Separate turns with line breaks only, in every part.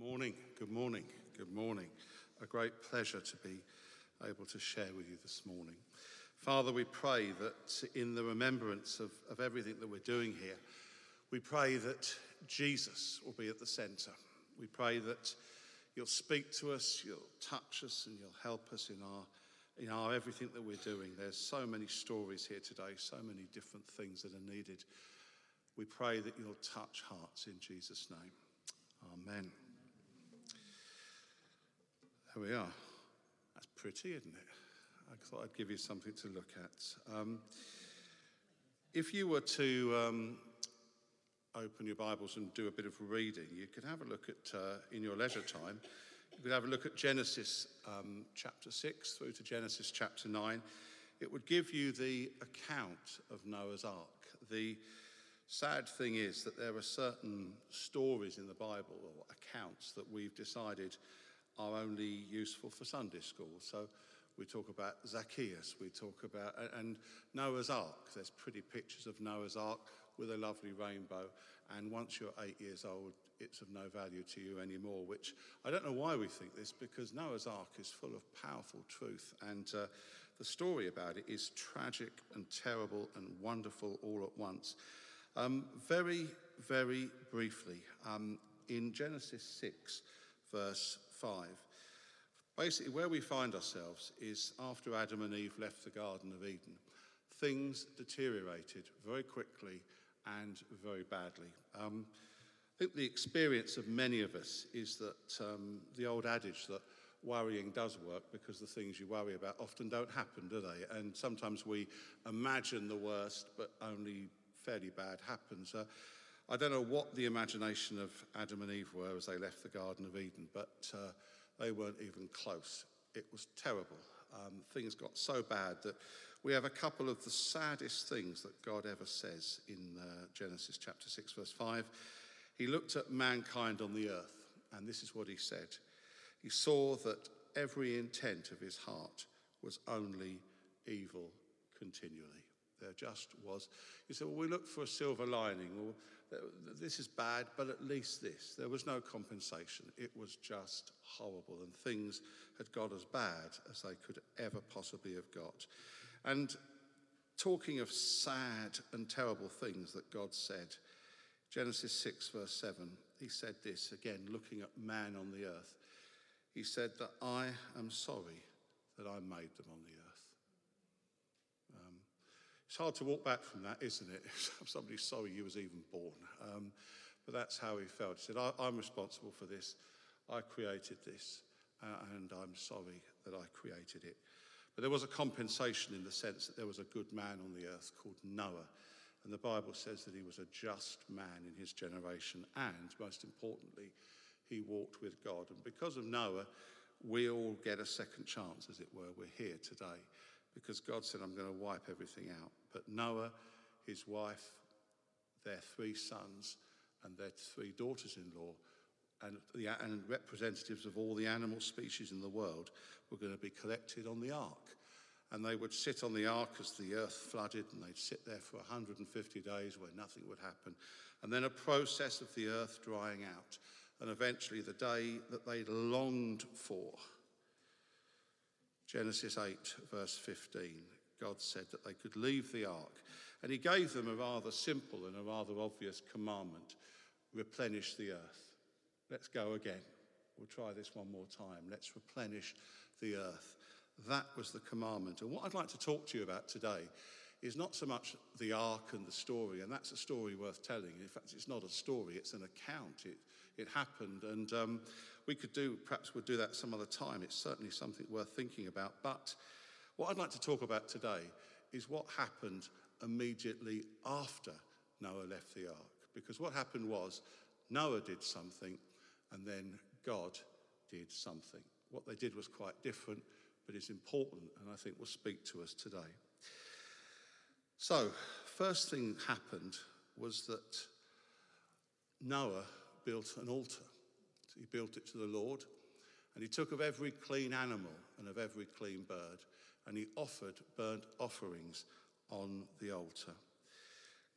morning, good morning, good morning. A great pleasure to be able to share with you this morning. Father, we pray that in the remembrance of, of everything that we're doing here, we pray that Jesus will be at the center. We pray that you'll speak to us, you'll touch us, and you'll help us in our in our everything that we're doing. There's so many stories here today, so many different things that are needed. We pray that you'll touch hearts in Jesus' name. Amen. There we are. That's pretty, isn't it? I thought I'd give you something to look at. Um, if you were to um, open your Bibles and do a bit of reading, you could have a look at, uh, in your leisure time, you could have a look at Genesis um, chapter 6 through to Genesis chapter 9. It would give you the account of Noah's Ark. The sad thing is that there are certain stories in the Bible or accounts that we've decided are only useful for Sunday school. So we talk about Zacchaeus, we talk about, and Noah's Ark. There's pretty pictures of Noah's Ark with a lovely rainbow. And once you're eight years old, it's of no value to you anymore, which I don't know why we think this, because Noah's Ark is full of powerful truth. And uh, the story about it is tragic and terrible and wonderful all at once. Um, very, very briefly, um, in Genesis 6, verse 5. Basically, where we find ourselves is after Adam and Eve left the Garden of Eden, things deteriorated very quickly and very badly. Um, I think the experience of many of us is that um, the old adage that worrying does work because the things you worry about often don't happen, do they? And sometimes we imagine the worst, but only fairly bad happens. Uh, I don't know what the imagination of Adam and Eve were as they left the Garden of Eden, but uh, they weren't even close. It was terrible. Um, things got so bad that we have a couple of the saddest things that God ever says in uh, Genesis chapter 6, verse 5. He looked at mankind on the earth, and this is what he said. He saw that every intent of his heart was only evil continually. There just was. He said, Well, we look for a silver lining. Well, this is bad, but at least this. There was no compensation. It was just horrible, and things had got as bad as they could ever possibly have got. And talking of sad and terrible things that God said, Genesis 6, verse 7, he said this again, looking at man on the earth. He said that I am sorry that I made them on the earth. It's hard to walk back from that, isn't it? Somebody's sorry you was even born. Um, but that's how he felt. He said, I, am responsible for this. I created this, uh, and I'm sorry that I created it. But there was a compensation in the sense that there was a good man on the earth called Noah. And the Bible says that he was a just man in his generation, and most importantly, he walked with God. And because of Noah, we all get a second chance, as it were. We're here today because God said, I'm going to wipe everything out. But Noah, his wife, their three sons, and their three daughters in law, and, the, and representatives of all the animal species in the world were going to be collected on the ark. And they would sit on the ark as the earth flooded, and they'd sit there for 150 days where nothing would happen. And then a process of the earth drying out. And eventually, the day that they longed for, Genesis 8, verse 15, God said that they could leave the ark. And he gave them a rather simple and a rather obvious commandment replenish the earth. Let's go again. We'll try this one more time. Let's replenish the earth. That was the commandment. And what I'd like to talk to you about today is not so much the ark and the story, and that's a story worth telling. In fact, it's not a story, it's an account. It, it happened, and um, we could do, perhaps we'll do that some other time. It's certainly something worth thinking about. But what I'd like to talk about today is what happened immediately after Noah left the ark. Because what happened was Noah did something and then God did something. What they did was quite different, but it's important and I think will speak to us today. So, first thing happened was that Noah built an altar. He built it to the Lord, and he took of every clean animal and of every clean bird, and he offered burnt offerings on the altar.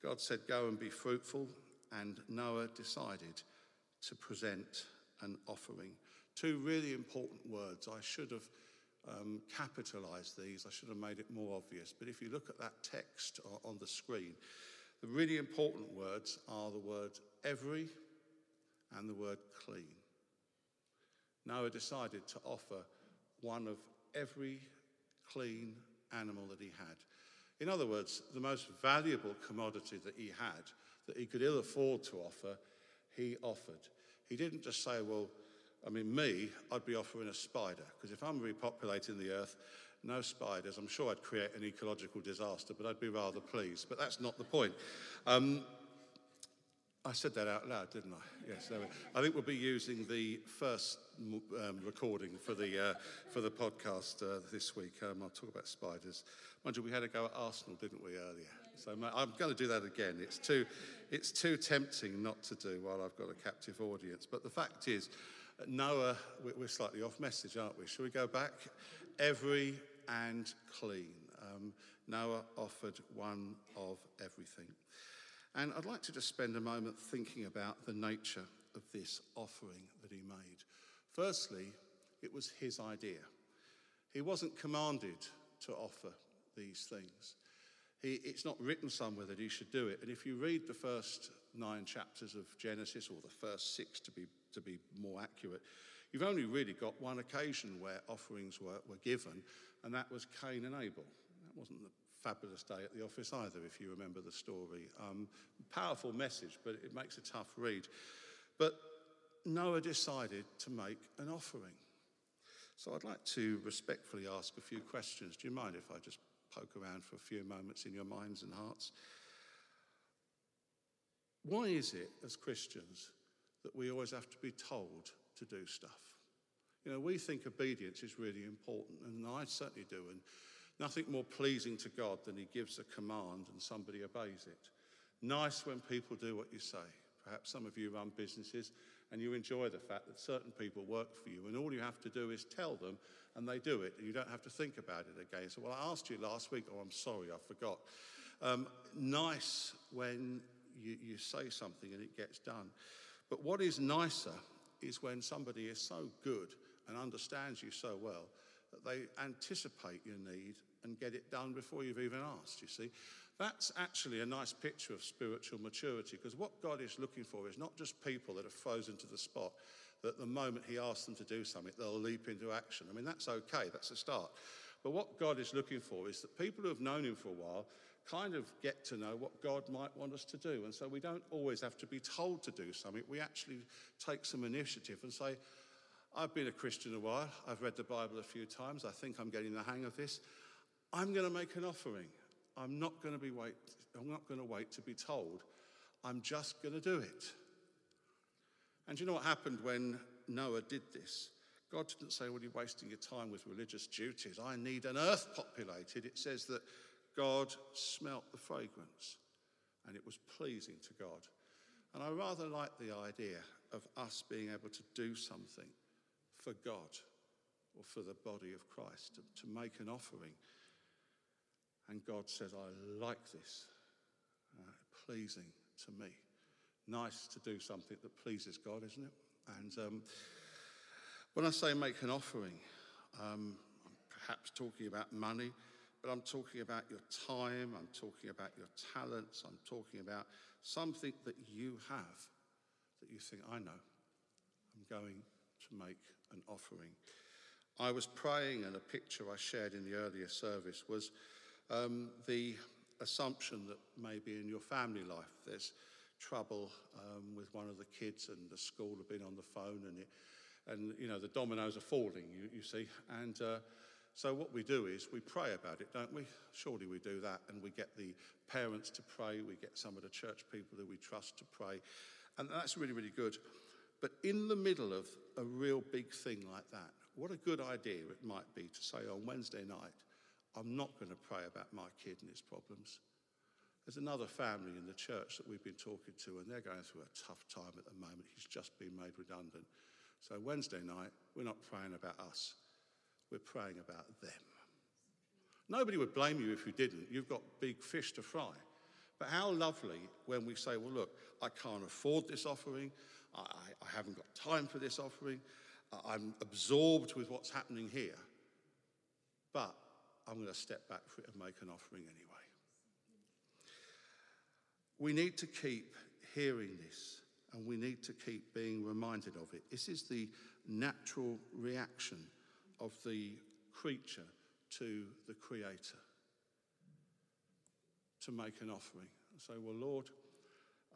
God said, Go and be fruitful, and Noah decided to present an offering. Two really important words. I should have um, capitalized these, I should have made it more obvious. But if you look at that text on the screen, the really important words are the word every and the word clean. Noah decided to offer one of every clean animal that he had. In other words, the most valuable commodity that he had, that he could ill afford to offer, he offered. He didn't just say, Well, I mean, me, I'd be offering a spider, because if I'm repopulating the earth, no spiders, I'm sure I'd create an ecological disaster, but I'd be rather pleased. But that's not the point. Um, I said that out loud, didn't I? Yes. I think we'll be using the first um, recording for the uh, for the podcast uh, this week. Um, I'll talk about spiders. Mind you, we had a go at Arsenal, didn't we, earlier? So I'm going to do that again. It's too it's too tempting not to do while I've got a captive audience. But the fact is, Noah, we're slightly off message, aren't we? Shall we go back? Every and clean. Um, Noah offered one of everything. And I'd like to just spend a moment thinking about the nature of this offering that he made. Firstly, it was his idea. He wasn't commanded to offer these things. He, it's not written somewhere that he should do it. And if you read the first nine chapters of Genesis, or the first six to be, to be more accurate, you've only really got one occasion where offerings were, were given, and that was Cain and Abel. That wasn't the fabulous day at the office either, if you remember the story. Um, powerful message, but it makes a tough read. But Noah decided to make an offering. So I'd like to respectfully ask a few questions. Do you mind if I just poke around for a few moments in your minds and hearts? Why is it, as Christians, that we always have to be told to do stuff? You know, we think obedience is really important, and I certainly do. And Nothing more pleasing to God than He gives a command and somebody obeys it. Nice when people do what you say. Perhaps some of you run businesses and you enjoy the fact that certain people work for you, and all you have to do is tell them and they do it, and you don't have to think about it again. So, well, I asked you last week, oh, I'm sorry, I forgot. Um, nice when you, you say something and it gets done. But what is nicer is when somebody is so good and understands you so well that they anticipate your need and get it done before you've even asked, you see. That's actually a nice picture of spiritual maturity because what God is looking for is not just people that are frozen to the spot, that the moment He asks them to do something, they'll leap into action. I mean, that's okay, that's a start. But what God is looking for is that people who have known Him for a while kind of get to know what God might want us to do. And so we don't always have to be told to do something. We actually take some initiative and say, I've been a Christian a while. I've read the Bible a few times. I think I'm getting the hang of this. I'm going to make an offering. I'm not going to be wait. I'm not going to wait to be told. I'm just going to do it. And you know what happened when Noah did this? God didn't say, Well, you're wasting your time with religious duties. I need an earth populated. It says that God smelt the fragrance and it was pleasing to God. And I rather like the idea of us being able to do something for God or for the body of Christ, to, to make an offering. And God says, I like this, uh, pleasing to me. Nice to do something that pleases God, isn't it? And um, when I say make an offering, um, I'm perhaps talking about money, but I'm talking about your time, I'm talking about your talents, I'm talking about something that you have that you think, I know, I'm going to make an offering. I was praying, and a picture I shared in the earlier service was um, the assumption that maybe in your family life there's trouble um, with one of the kids, and the school have been on the phone, and it, and you know the dominoes are falling. You, you see, and uh, so what we do is we pray about it, don't we? Surely we do that, and we get the parents to pray. We get some of the church people who we trust to pray, and that's really really good. But in the middle of a real big thing like that, what a good idea it might be to say on Wednesday night, I'm not going to pray about my kid and his problems. There's another family in the church that we've been talking to, and they're going through a tough time at the moment. He's just been made redundant. So, Wednesday night, we're not praying about us, we're praying about them. Nobody would blame you if you didn't. You've got big fish to fry. But how lovely when we say, well, look, I can't afford this offering. I, I haven't got time for this offering. I'm absorbed with what's happening here. But I'm going to step back for it and make an offering anyway. We need to keep hearing this and we need to keep being reminded of it. This is the natural reaction of the creature to the Creator to make an offering and say, Well, Lord,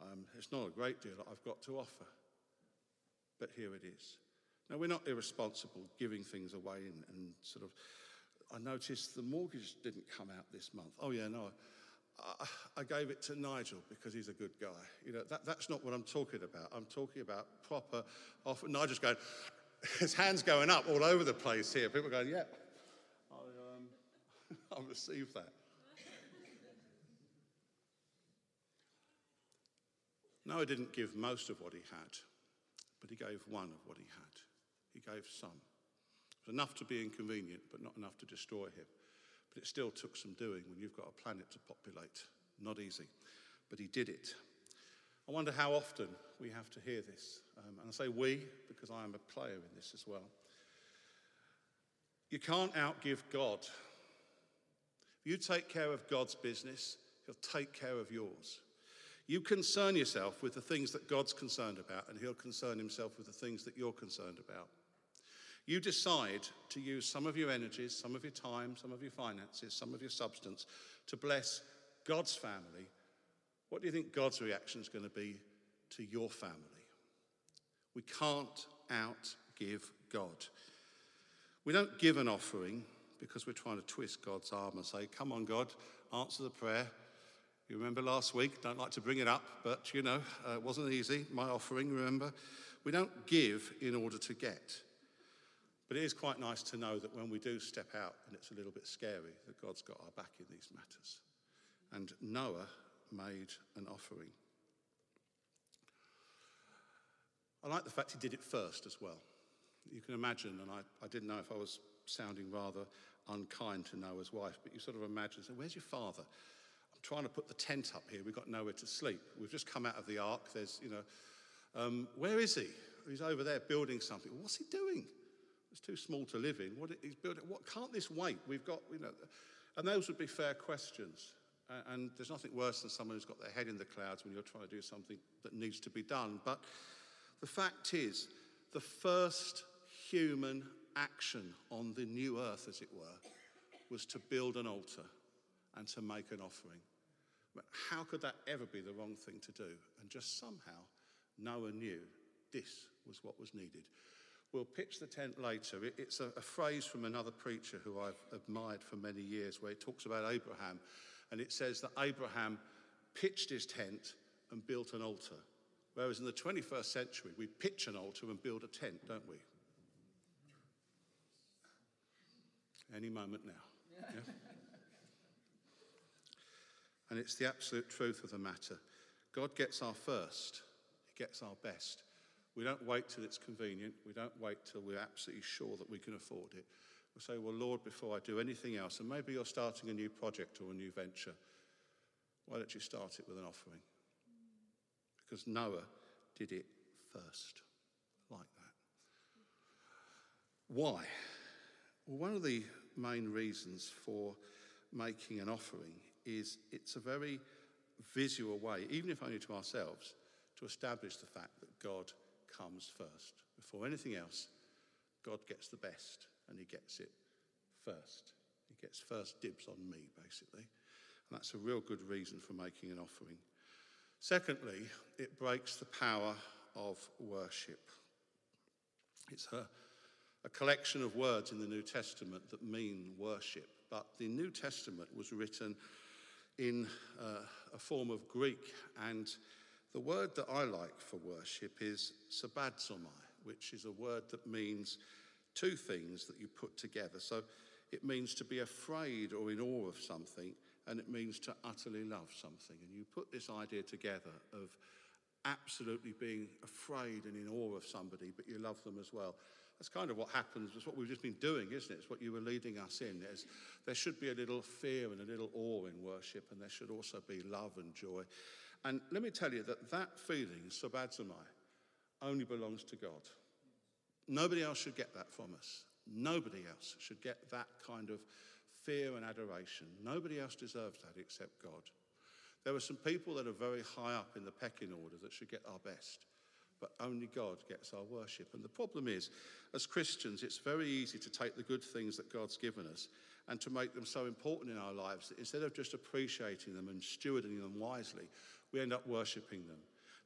um, it's not a great deal that I've got to offer, but here it is. Now, we're not irresponsible giving things away and, and sort of. I noticed the mortgage didn't come out this month. Oh, yeah, no. I, I gave it to Nigel because he's a good guy. You know, that, that's not what I'm talking about. I'm talking about proper offer. Nigel's going, his hands going up all over the place here. People going, yeah, I, um, I'll receive that. Noah didn't give most of what he had, but he gave one of what he had. He gave some. It was enough to be inconvenient, but not enough to destroy him. But it still took some doing when you've got a planet to populate. Not easy. But he did it. I wonder how often we have to hear this. Um, and I say we because I am a player in this as well. You can't outgive God. If you take care of God's business, He'll take care of yours. You concern yourself with the things that God's concerned about, and He'll concern Himself with the things that you're concerned about. You decide to use some of your energies, some of your time, some of your finances, some of your substance to bless God's family. What do you think God's reaction is going to be to your family? We can't outgive God. We don't give an offering because we're trying to twist God's arm and say, Come on, God, answer the prayer. You remember last week, don't like to bring it up, but you know, uh, it wasn't easy, my offering, remember? We don't give in order to get. But it is quite nice to know that when we do step out and it's a little bit scary, that God's got our back in these matters. And Noah made an offering. I like the fact he did it first as well. You can imagine, and I, I didn't know if I was sounding rather unkind to Noah's wife, but you sort of imagine, so where's your father? Trying to put the tent up here. We've got nowhere to sleep. We've just come out of the ark. There's, you know, um, where is he? He's over there building something. What's he doing? It's too small to live in. What he's building? What can't this wait? We've got, you know, and those would be fair questions. And there's nothing worse than someone who's got their head in the clouds when you're trying to do something that needs to be done. But the fact is, the first human action on the new earth, as it were, was to build an altar and to make an offering. But how could that ever be the wrong thing to do? And just somehow, Noah knew this was what was needed. We'll pitch the tent later. It's a, a, phrase from another preacher who I've admired for many years where he talks about Abraham. And it says that Abraham pitched his tent and built an altar. Whereas in the 21st century, we pitch an altar and build a tent, don't we? Any moment now. Yeah? And it's the absolute truth of the matter. God gets our first, He gets our best. We don't wait till it's convenient. We don't wait till we're absolutely sure that we can afford it. We say, Well, Lord, before I do anything else, and maybe you're starting a new project or a new venture, why don't you start it with an offering? Because Noah did it first, like that. Why? Well, one of the main reasons for making an offering is it's a very visual way, even if only to ourselves, to establish the fact that God comes first. Before anything else, God gets the best and he gets it first. He gets first dibs on me, basically. And that's a real good reason for making an offering. Secondly, it breaks the power of worship. It's a, a collection of words in the New Testament that mean worship, but the New Testament was written in uh, a form of Greek. And the word that I like for worship is sabadzomai, which is a word that means two things that you put together. So it means to be afraid or in awe of something, and it means to utterly love something. And you put this idea together of absolutely being afraid and in awe of somebody, but you love them as well. That's kind of what happens. It's what we've just been doing, isn't it? It's what you were leading us in. There's, there should be a little fear and a little awe in worship, and there should also be love and joy. And let me tell you that that feeling, sabadzomai, only belongs to God. Nobody else should get that from us. Nobody else should get that kind of fear and adoration. Nobody else deserves that except God. There are some people that are very high up in the pecking order that should get our best, but only God gets our worship. And the problem is, as Christians, it's very easy to take the good things that God's given us and to make them so important in our lives that instead of just appreciating them and stewarding them wisely, we end up worshipping them.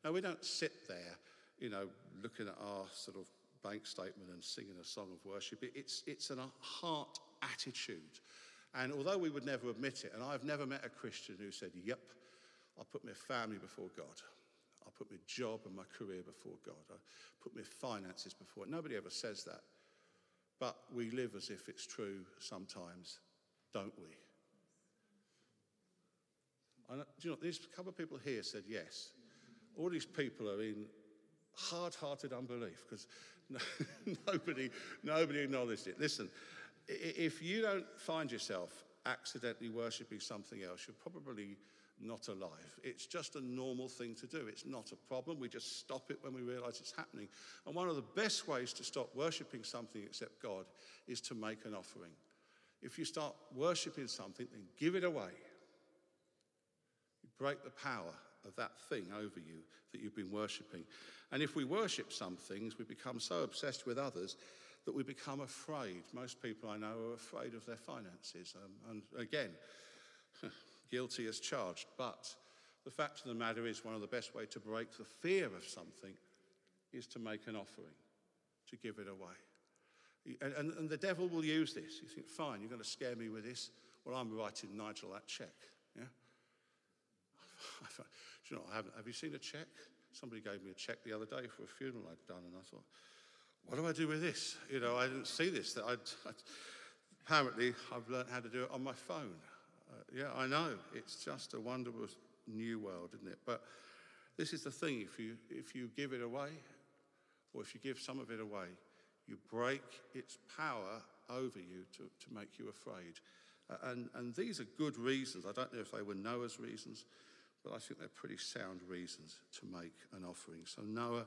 Now, we don't sit there, you know, looking at our sort of bank statement and singing a song of worship. It's, it's a heart attitude. And although we would never admit it, and I've never met a Christian who said, Yep, I'll put my family before God. I'll put my job and my career before God. I'll put my finances before. Nobody ever says that. But we live as if it's true sometimes, don't we? do you know, there's a couple of people here said yes. All these people are in hard-hearted unbelief because nobody, nobody acknowledged it. Listen, if you don't find yourself accidentally worshipping something else, you're probably not alive. It's just a normal thing to do. It's not a problem. We just stop it when we realize it's happening. And one of the best ways to stop worshipping something except God is to make an offering. If you start worshipping something, then give it away. You break the power of that thing over you that you've been worshipping. And if we worship some things, we become so obsessed with others that we become afraid. Most people I know are afraid of their finances. Um, and again, guilty as charged. But the fact of the matter is, one of the best ways to break the fear of something is to make an offering, to give it away. And, and, and the devil will use this. You think, fine, you're going to scare me with this? Well, I'm writing Nigel that check. Yeah? Do you know, have you seen a check? Somebody gave me a check the other day for a funeral I'd done, and I thought, what do I do with this? You know, I didn't see this. I'd, I'd, apparently, I've learned how to do it on my phone. Yeah, I know. It's just a wonderful new world, isn't it? But this is the thing if you, if you give it away, or if you give some of it away, you break its power over you to, to make you afraid. And, and these are good reasons. I don't know if they were Noah's reasons, but I think they're pretty sound reasons to make an offering. So Noah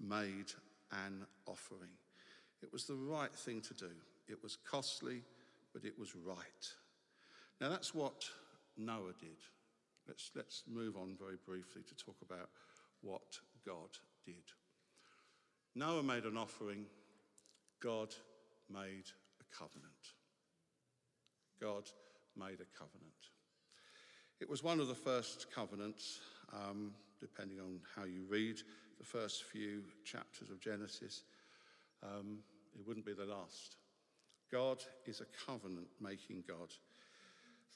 made an offering. It was the right thing to do. It was costly, but it was right. Now that's what Noah did. Let's, let's move on very briefly to talk about what God did. Noah made an offering, God made a covenant. God made a covenant. It was one of the first covenants, um, depending on how you read the first few chapters of Genesis. Um, it wouldn't be the last. God is a covenant making God.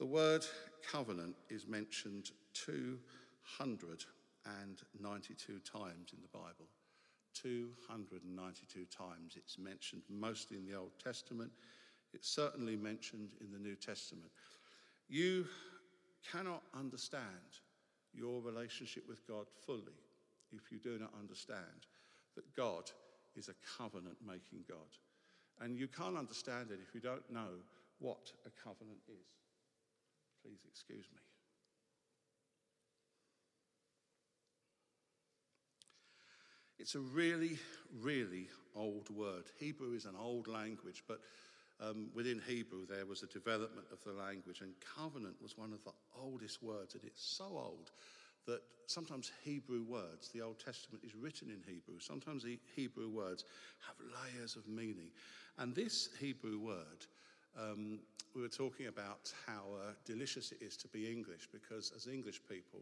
The word covenant is mentioned 292 times in the Bible. 292 times. It's mentioned mostly in the Old Testament. It's certainly mentioned in the New Testament. You cannot understand your relationship with God fully if you do not understand that God is a covenant making God. And you can't understand it if you don't know what a covenant is. Please excuse me. It's a really, really old word. Hebrew is an old language, but um, within Hebrew there was a development of the language, and covenant was one of the oldest words, and it's so old that sometimes Hebrew words, the Old Testament is written in Hebrew, sometimes the Hebrew words have layers of meaning. And this Hebrew word, um, we were talking about how uh, delicious it is to be English because as English people,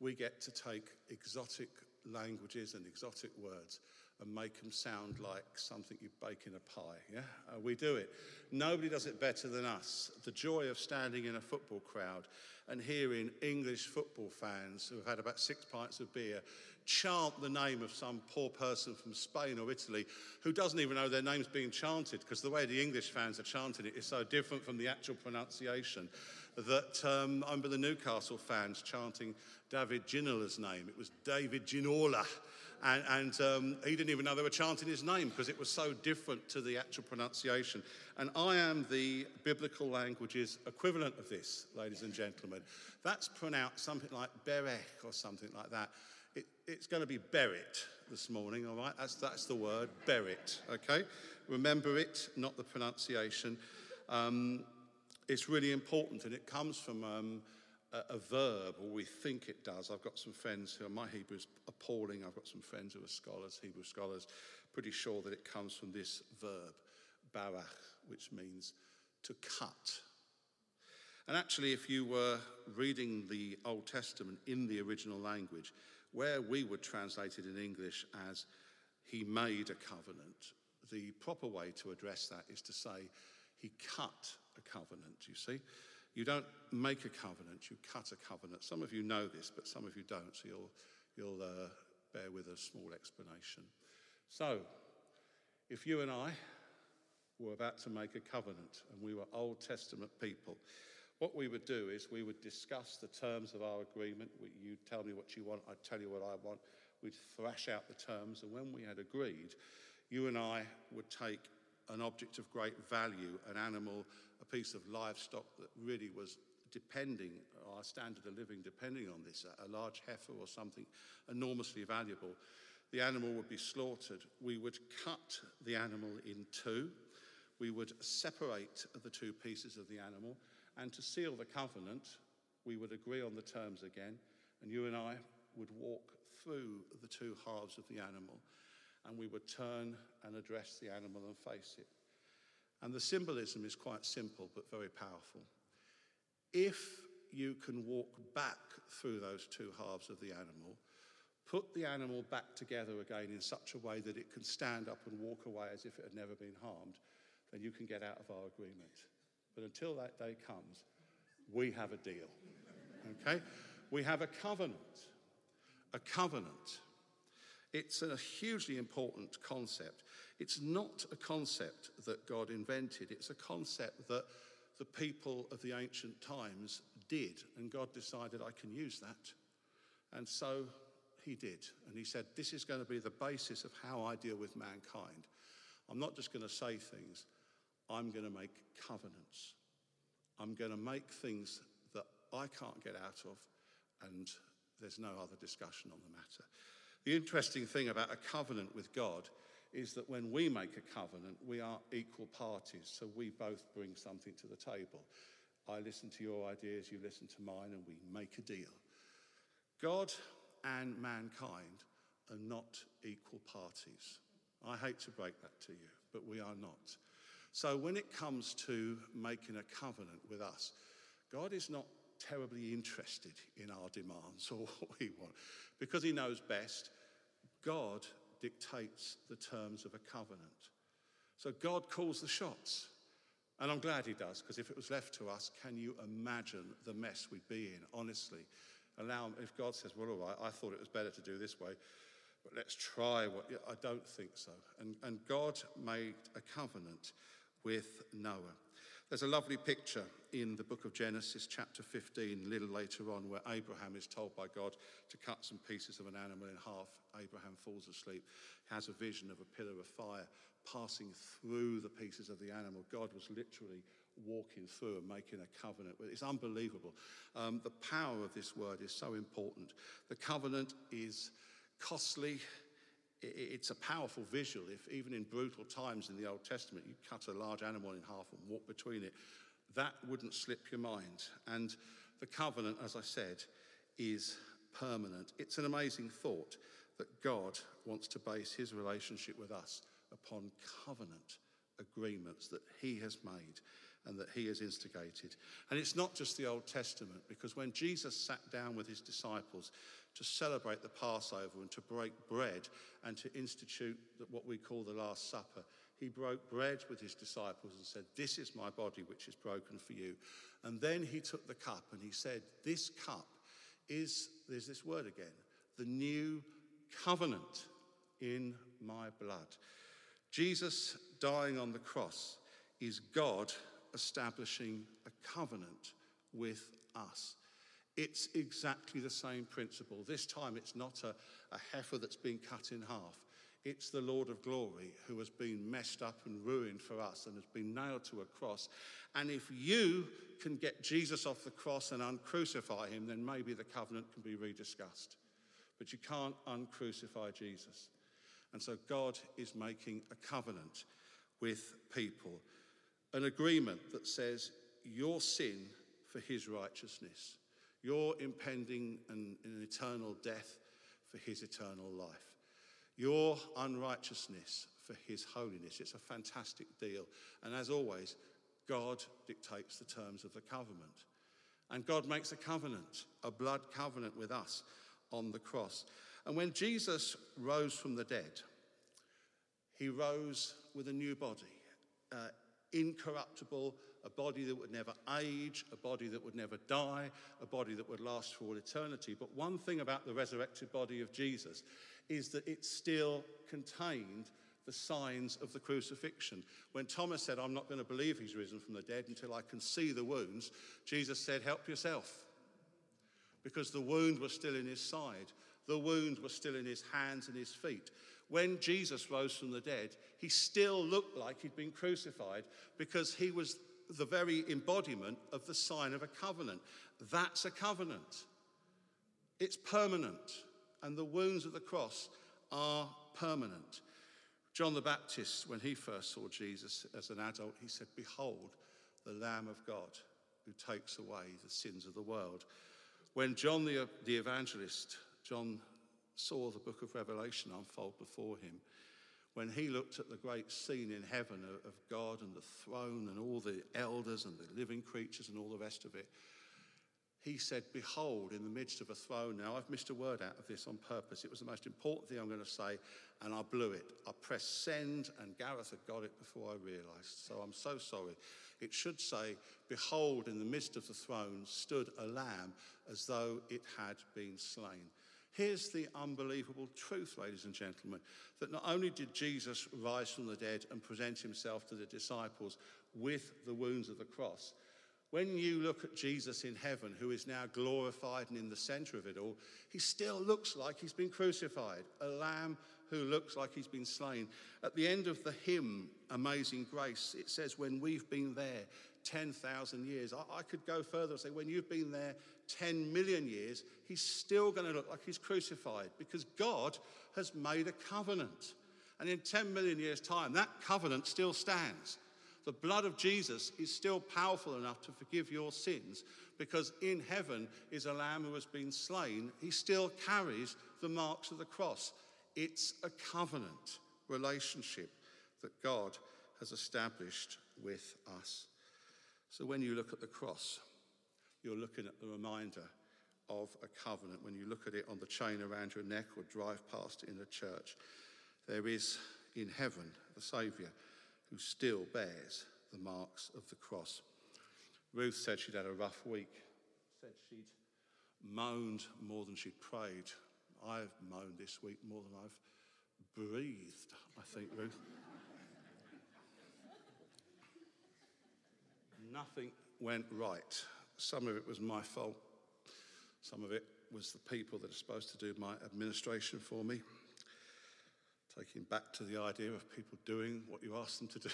we get to take exotic languages and exotic words and make them sound like something you bake in a pie. Yeah, uh, we do it. Nobody does it better than us. The joy of standing in a football crowd and hearing English football fans who have had about six pints of beer chant the name of some poor person from Spain or Italy who doesn't even know their name's being chanted because the way the English fans are chanting it is so different from the actual pronunciation that um, I remember the Newcastle fans chanting David Ginola's name. It was David Ginola. And, and um, he didn't even know they were chanting his name because it was so different to the actual pronunciation. And I am the biblical language's equivalent of this, ladies and gentlemen. That's pronounced something like Berech or something like that. It, it's going to be berit this morning, all right? That's, that's the word, berit, okay? Remember it, not the pronunciation. Um, it's really important, and it comes from um, a, a, verb, or we think it does. I've got some friends who, my Hebrew is appalling. I've got some friends who are scholars, Hebrew scholars, pretty sure that it comes from this verb, barach, which means to cut. And actually, if you were reading the Old Testament in the original language, where we would translate it in English as he made a covenant, the proper way to address that is to say he cut a covenant, you see. You don't make a covenant, you cut a covenant. Some of you know this, but some of you don't, so you'll, you'll uh, bear with a small explanation. So, if you and I were about to make a covenant and we were Old Testament people, what we would do is we would discuss the terms of our agreement. You tell me what you want, I tell you what I want. We'd thrash out the terms, and when we had agreed, you and I would take an object of great value, an animal, a piece of livestock that really was depending, our standard of living depending on this, a large heifer or something enormously valuable. The animal would be slaughtered. We would cut the animal in two. We would separate the two pieces of the animal. And to seal the covenant, we would agree on the terms again. And you and I would walk through the two halves of the animal and we would turn and address the animal and face it. And the symbolism is quite simple but very powerful. If you can walk back through those two halves of the animal, put the animal back together again in such a way that it can stand up and walk away as if it had never been harmed, then you can get out of our agreement. But until that day comes, we have a deal. Okay? We have a covenant. A covenant. It's a hugely important concept. It's not a concept that God invented, it's a concept that the people of the ancient times did, and God decided, I can use that. And so he did. And he said, This is going to be the basis of how I deal with mankind. I'm not just going to say things, I'm going to make covenants. I'm going to make things that I can't get out of, and there's no other discussion on the matter. The interesting thing about a covenant with God is that when we make a covenant, we are equal parties, so we both bring something to the table. I listen to your ideas, you listen to mine, and we make a deal. God and mankind are not equal parties. I hate to break that to you, but we are not. So when it comes to making a covenant with us, God is not terribly interested in our demands or what we want because he knows best. God dictates the terms of a covenant. So God calls the shots. And I'm glad he does, because if it was left to us, can you imagine the mess we'd be in, honestly? Allow, if God says, well, all right, I thought it was better to do this way, but let's try what, I don't think so. And, and God made a covenant with Noah. There's a lovely picture in the book of Genesis, chapter 15, a little later on, where Abraham is told by God to cut some pieces of an animal in half. Abraham falls asleep, has a vision of a pillar of fire passing through the pieces of the animal. God was literally walking through and making a covenant. It's unbelievable. Um, the power of this word is so important. The covenant is costly, it's a powerful visual. If even in brutal times in the Old Testament, you cut a large animal in half and walk between it, that wouldn't slip your mind. And the covenant, as I said, is permanent. It's an amazing thought that God wants to base his relationship with us upon covenant agreements that he has made and that he has instigated. And it's not just the Old Testament, because when Jesus sat down with his disciples to celebrate the Passover and to break bread and to institute what we call the Last Supper, he broke bread with his disciples and said, This is my body which is broken for you. And then he took the cup and he said, This cup is, there's this word again, the new covenant in my blood. Jesus dying on the cross is God establishing a covenant with us. It's exactly the same principle. This time it's not a, a heifer that's been cut in half. It's the Lord of glory who has been messed up and ruined for us and has been nailed to a cross. And if you can get Jesus off the cross and uncrucify him, then maybe the covenant can be rediscussed. but you can't uncrucify Jesus. And so God is making a covenant with people, an agreement that says your sin for his righteousness, your impending and, eternal death for his eternal life, your unrighteousness for his holiness. It's a fantastic deal. And as always, God dictates the terms of the covenant. And God makes a covenant, a blood covenant with us on the cross. And when Jesus rose from the dead, he rose with a new body, uh, incorruptible, a body that would never age, a body that would never die, a body that would last for all eternity. But one thing about the resurrected body of Jesus is that it still contained the signs of the crucifixion. When Thomas said, I'm not going to believe he's risen from the dead until I can see the wounds, Jesus said, Help yourself. Because the wound was still in his side, the wound was still in his hands and his feet. When Jesus rose from the dead, he still looked like he'd been crucified because he was the very embodiment of the sign of a covenant. That's a covenant. It's permanent, and the wounds of the cross are permanent. John the Baptist, when he first saw Jesus as an adult, he said, Behold, the Lamb of God who takes away the sins of the world. When John the, the evangelist, John saw the book of Revelation unfold before him, when he looked at the great scene in heaven of, God and the throne and all the elders and the living creatures and all the rest of it, he said, Behold, in the midst of a throne. Now, I've missed a word out of this on purpose. It was the most important thing I'm going to say, and I blew it. I pressed send, and Gareth had got it before I realized. So I'm so sorry. It should say, Behold, in the midst of the throne stood a lamb as though it had been slain. Here's the unbelievable truth, ladies and gentlemen, that not only did Jesus rise from the dead and present himself to the disciples with the wounds of the cross, when you look at Jesus in heaven, who is now glorified and in the center of it all, he still looks like he's been crucified, a lamb who looks like he's been slain. At the end of the hymn, Amazing Grace, it says, When we've been there 10,000 years. I, I, could go further and say, When you've been there 10 million years, he's still going to look like he's crucified because God has made a covenant. And in 10 million years' time, that covenant still stands. The blood of Jesus is still powerful enough to forgive your sins because in heaven is a lamb who has been slain. He still carries the marks of the cross. It's a covenant relationship that God has established with us. So when you look at the cross, you're looking at the reminder of a covenant. When you look at it on the chain around your neck or drive past it in a church, there is in heaven the Saviour who still bears the marks of the cross. Ruth said she'd had a rough week, said she'd moaned more than she'd prayed. I've moaned this week more than I've breathed, I think, Ruth. Nothing went right. Some of it was my fault. Some of it was the people that are supposed to do my administration for me taking back to the idea of people doing what you ask them to do.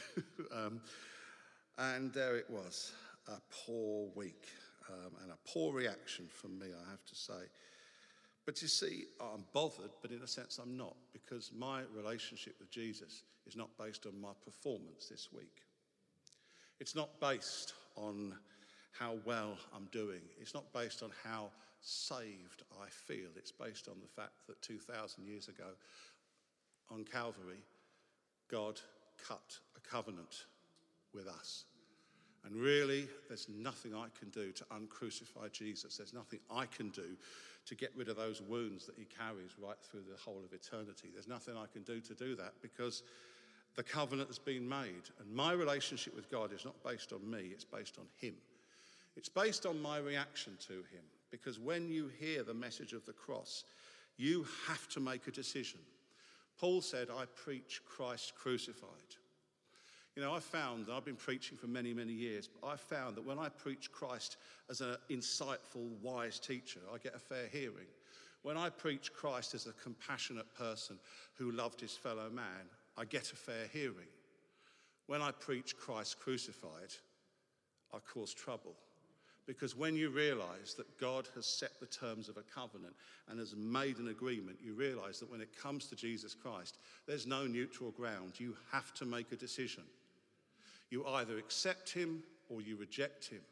um, and there it was, a poor week um, and a poor reaction from me, I have to say. But you see, I'm bothered, but in a sense I'm not, because my relationship with Jesus is not based on my performance this week. It's not based on how well I'm doing. It's not based on how saved I feel. It's based on the fact that 2,000 years ago, on Calvary, God cut a covenant with us. And really, there's nothing I can do to uncrucify Jesus. There's nothing I can do to get rid of those wounds that he carries right through the whole of eternity. There's nothing I can do to do that because the covenant has been made. And my relationship with God is not based on me, it's based on him. It's based on my reaction to him. Because when you hear the message of the cross, you have to make a decision. Paul said, I preach Christ crucified. You know, I found, I've been preaching for many, many years, but I found that when I preach Christ as an insightful, wise teacher, I get a fair hearing. When I preach Christ as a compassionate person who loved his fellow man, I get a fair hearing. When I preach Christ crucified, I cause trouble Because when you realize that God has set the terms of a covenant and has made an agreement, you realize that when it comes to Jesus Christ, there's no neutral ground. You have to make a decision. You either accept him or you reject him.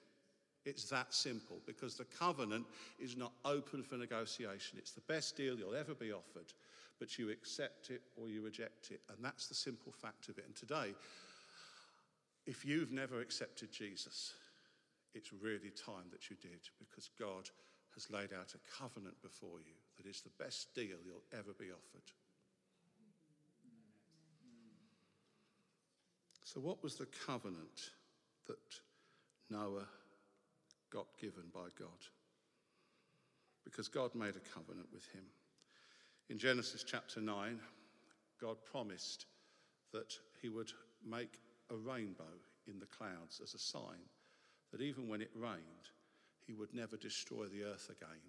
It's that simple because the covenant is not open for negotiation. It's the best deal you'll ever be offered, but you accept it or you reject it. And that's the simple fact of it. And today, if you've never accepted Jesus, it's really time that you did because God has laid out a covenant before you that is the best deal you'll ever be offered. So, what was the covenant that Noah got given by God? Because God made a covenant with him. In Genesis chapter 9, God promised that he would make a rainbow in the clouds as a sign that even when it rained, he would never destroy the earth again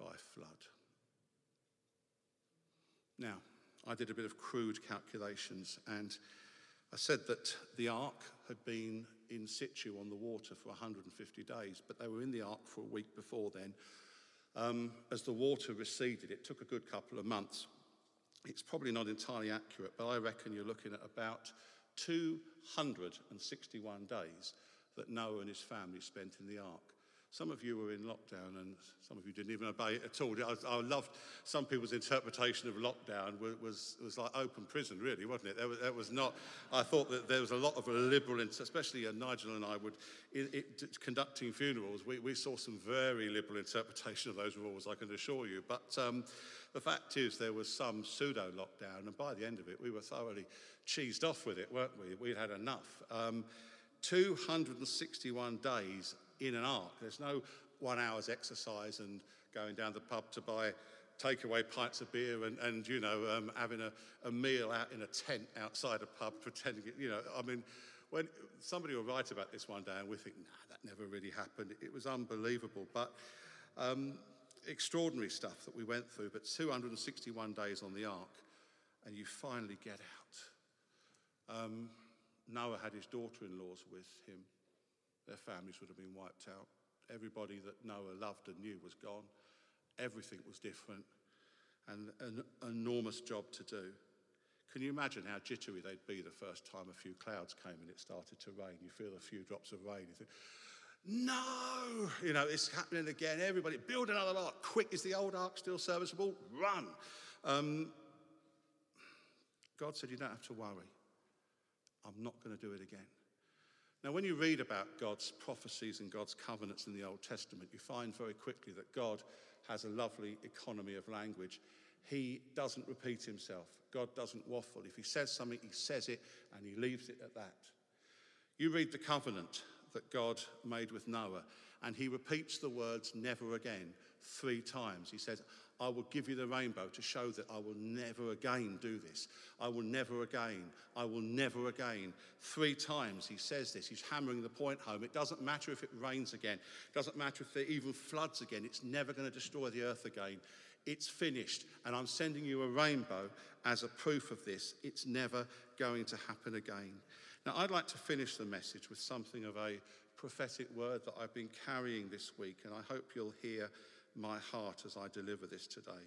by flood. Now, I did a bit of crude calculations and I said that the ark had been in situ on the water for 150 days, but they were in the ark for a week before then. Um, as the water receded, it took a good couple of months. It's probably not entirely accurate, but I reckon you're looking at about 261 days that Noah and his family spent in the ark. Some of you were in lockdown and some of you didn't even obey it at all. I, I loved some people's interpretation of lockdown was, was, was like open prison, really, wasn't it? That was, that was, not, I thought that there was a lot of liberal, especially uh, Nigel and I would, conducting funerals, we, we saw some very liberal interpretation of those rules, I can assure you. But um, the fact is there was some pseudo lockdown and by the end of it, we were thoroughly cheesed off with it, weren't we? We'd had enough. Um, 261 days in an ark. There's no one hour's exercise and going down the pub to buy takeaway pints of beer and, and you know, um, having a, a meal out in a tent outside a pub, pretending, it, you know, I mean, when somebody will write about this one day and we think, nah, that never really happened. It was unbelievable, but um, extraordinary stuff that we went through. But 261 days on the ark, and you finally get out. Um, Noah had his daughter in laws with him. Their families would have been wiped out. Everybody that Noah loved and knew was gone. Everything was different and an enormous job to do. Can you imagine how jittery they'd be the first time a few clouds came and it started to rain? You feel a few drops of rain. You think, no, you know, it's happening again. Everybody, build another ark. Quick, is the old ark still serviceable? Run. Um, God said, You don't have to worry. I'm not going to do it again. Now, when you read about God's prophecies and God's covenants in the Old Testament, you find very quickly that God has a lovely economy of language. He doesn't repeat himself, God doesn't waffle. If he says something, he says it and he leaves it at that. You read the covenant that God made with Noah, and he repeats the words never again three times. He says, I will give you the rainbow to show that I will never again do this. I will never again. I will never again. Three times he says this. He's hammering the point home. It doesn't matter if it rains again, it doesn't matter if it even floods again. It's never going to destroy the earth again. It's finished, and I'm sending you a rainbow as a proof of this. It's never going to happen again. Now, I'd like to finish the message with something of a prophetic word that I've been carrying this week, and I hope you'll hear my heart as I deliver this today.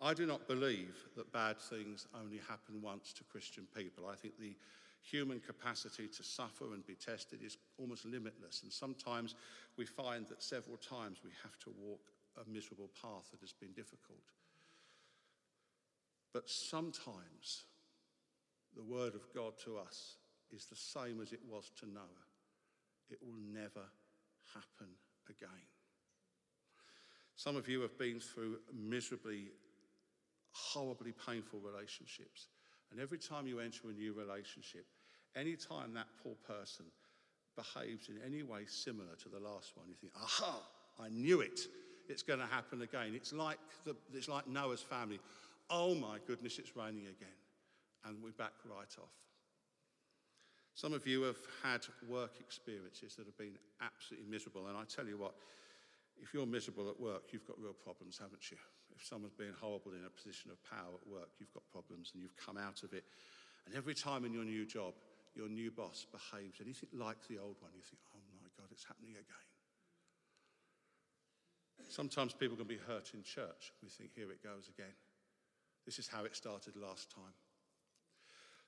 I do not believe that bad things only happen once to Christian people. I think the human capacity to suffer and be tested is almost limitless. And sometimes we find that several times we have to walk a miserable path that has been difficult. But sometimes the word of God to us is the same as it was to Noah. It will never happen again. Some of you have been through miserably, horribly painful relationships. And every time you enter a new relationship, any time that poor person behaves in any way similar to the last one, you think, aha, I knew it. It's going to happen again. It's like, the, it's like Noah's family. Oh my goodness, it's raining again. And we're back right off. Some of you have had work experiences that have been absolutely miserable. And I tell you what, if you're miserable at work, you've got real problems, haven't you? If someone's being horrible in a position of power at work, you've got problems and you've come out of it. And every time in your new job, your new boss behaves anything like the old one, you think, oh my God, it's happening again. Sometimes people can be hurt in church. We think, here it goes again. This is how it started last time.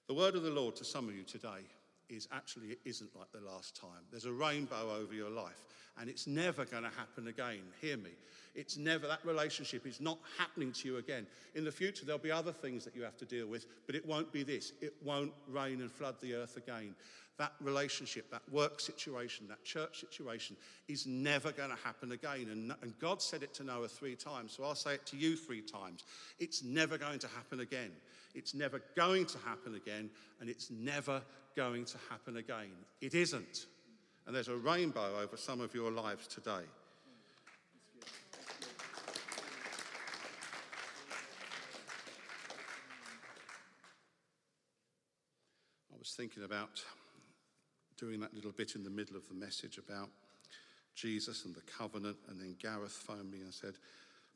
The word of the Lord to some of you today is actually it isn't like the last time. There's a rainbow over your life, and it's never going to happen again. Hear me. It's never, that relationship is not happening to you again. In the future, there'll be other things that you have to deal with, but it won't be this. It won't rain and flood the earth again. That relationship, that work situation, that church situation is never going to happen again. And, and God said it to Noah three times, so I'll say it to you three times. It's never going to happen again. It's never going to happen again, and it's never going to happen again. It isn't. And there's a rainbow over some of your lives today. I was thinking about doing that little bit in the middle of the message about Jesus and the covenant, and then Gareth phoned me and said,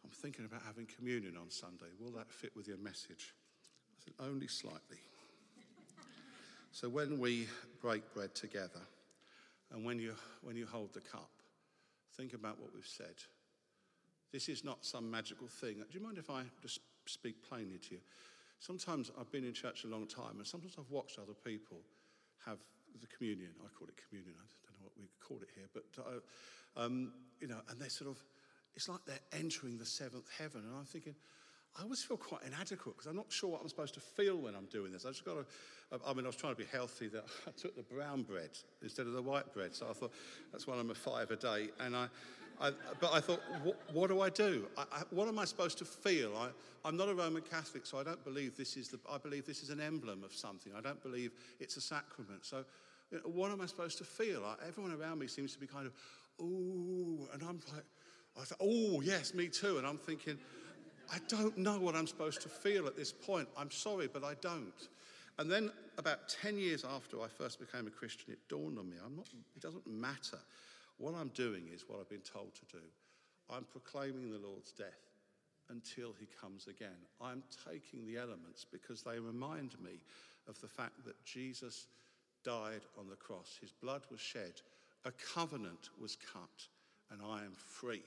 I'm thinking about having communion on Sunday. Will that fit with your message? I said, Only slightly. So when we break bread together, and when you, when you hold the cup, think about what we've said. This is not some magical thing. Do you mind if I just speak plainly to you? Sometimes I've been in church a long time, and sometimes I've watched other people have the communion. I call it communion. I don't know what we call it here, but uh, um, you know, and they're sort of. It's like they're entering the seventh heaven, and I'm thinking. I always feel quite inadequate because I'm not sure what I'm supposed to feel when I'm doing this. I just got to, I mean, I was trying to be healthy. That I took the brown bread instead of the white bread, so I thought that's one of my five a day. And I, I but I thought, what, what do I do? I, I, what am I supposed to feel? I, I'm not a Roman Catholic, so I don't believe this is the. I believe this is an emblem of something. I don't believe it's a sacrament. So you know, what am I supposed to feel? I, everyone around me seems to be kind of, ooh, and I'm like, I thought, oh, yes, me too. And I'm thinking, I don't know what I'm supposed to feel at this point. I'm sorry, but I don't. And then about 10 years after I first became a Christian, it dawned on me, I'm not, it doesn't matter. What I'm doing is what I've been told to do. I'm proclaiming the Lord's death until he comes again. I'm taking the elements because they remind me of the fact that Jesus died on the cross. His blood was shed, a covenant was cut, and I am free.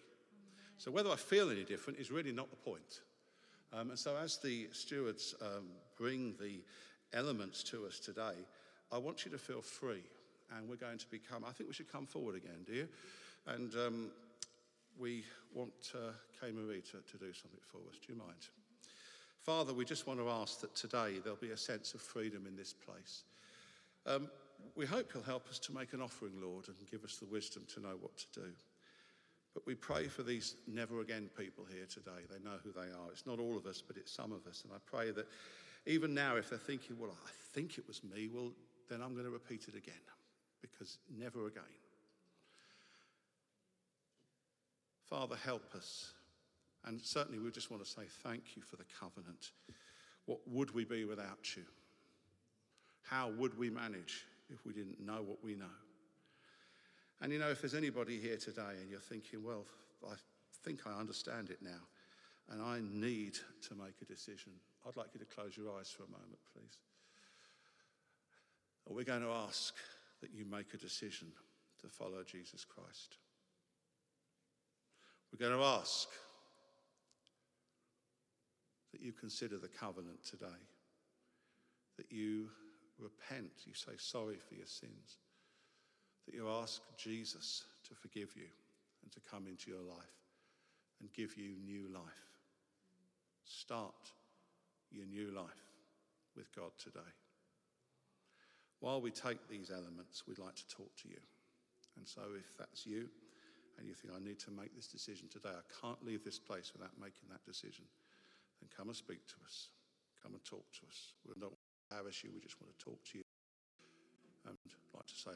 So whether I feel any different is really not the point. Um, and so as the stewards um, bring the elements to us today, I want you to feel free. And we're going to become, I think we should come forward again, do you? And um, we want uh, Kay Marie to, to do something for us. Do you mind? Father, we just want to ask that today there'll be a sense of freedom in this place. Um, we hope you'll help us to make an offering, Lord, and give us the wisdom to know what to do. But we pray for these never again people here today. They know who they are. It's not all of us, but it's some of us. And I pray that even now, if they're thinking, well, I think it was me, well, then I'm going to repeat it again because never again. Father, help us. And certainly, we just want to say thank you for the covenant. What would we be without you? How would we manage if we didn't know what we know? And you know, if there's anybody here today and you're thinking, well, I think I understand it now, and I need to make a decision, I'd like you to close your eyes for a moment, please. We're going to ask that you make a decision to follow Jesus Christ. We're going to ask that you consider the covenant today, that you repent, you say sorry for your sins, that you ask Jesus to forgive you and to come into your life and give you new life. Start your new life with God today. While we take these elements, we'd like to talk to you. And so, if that's you and you think, I need to make this decision today, I can't leave this place without making that decision, then come and speak to us. Come and talk to us. We don't embarrass you, we just want to talk to you and like to say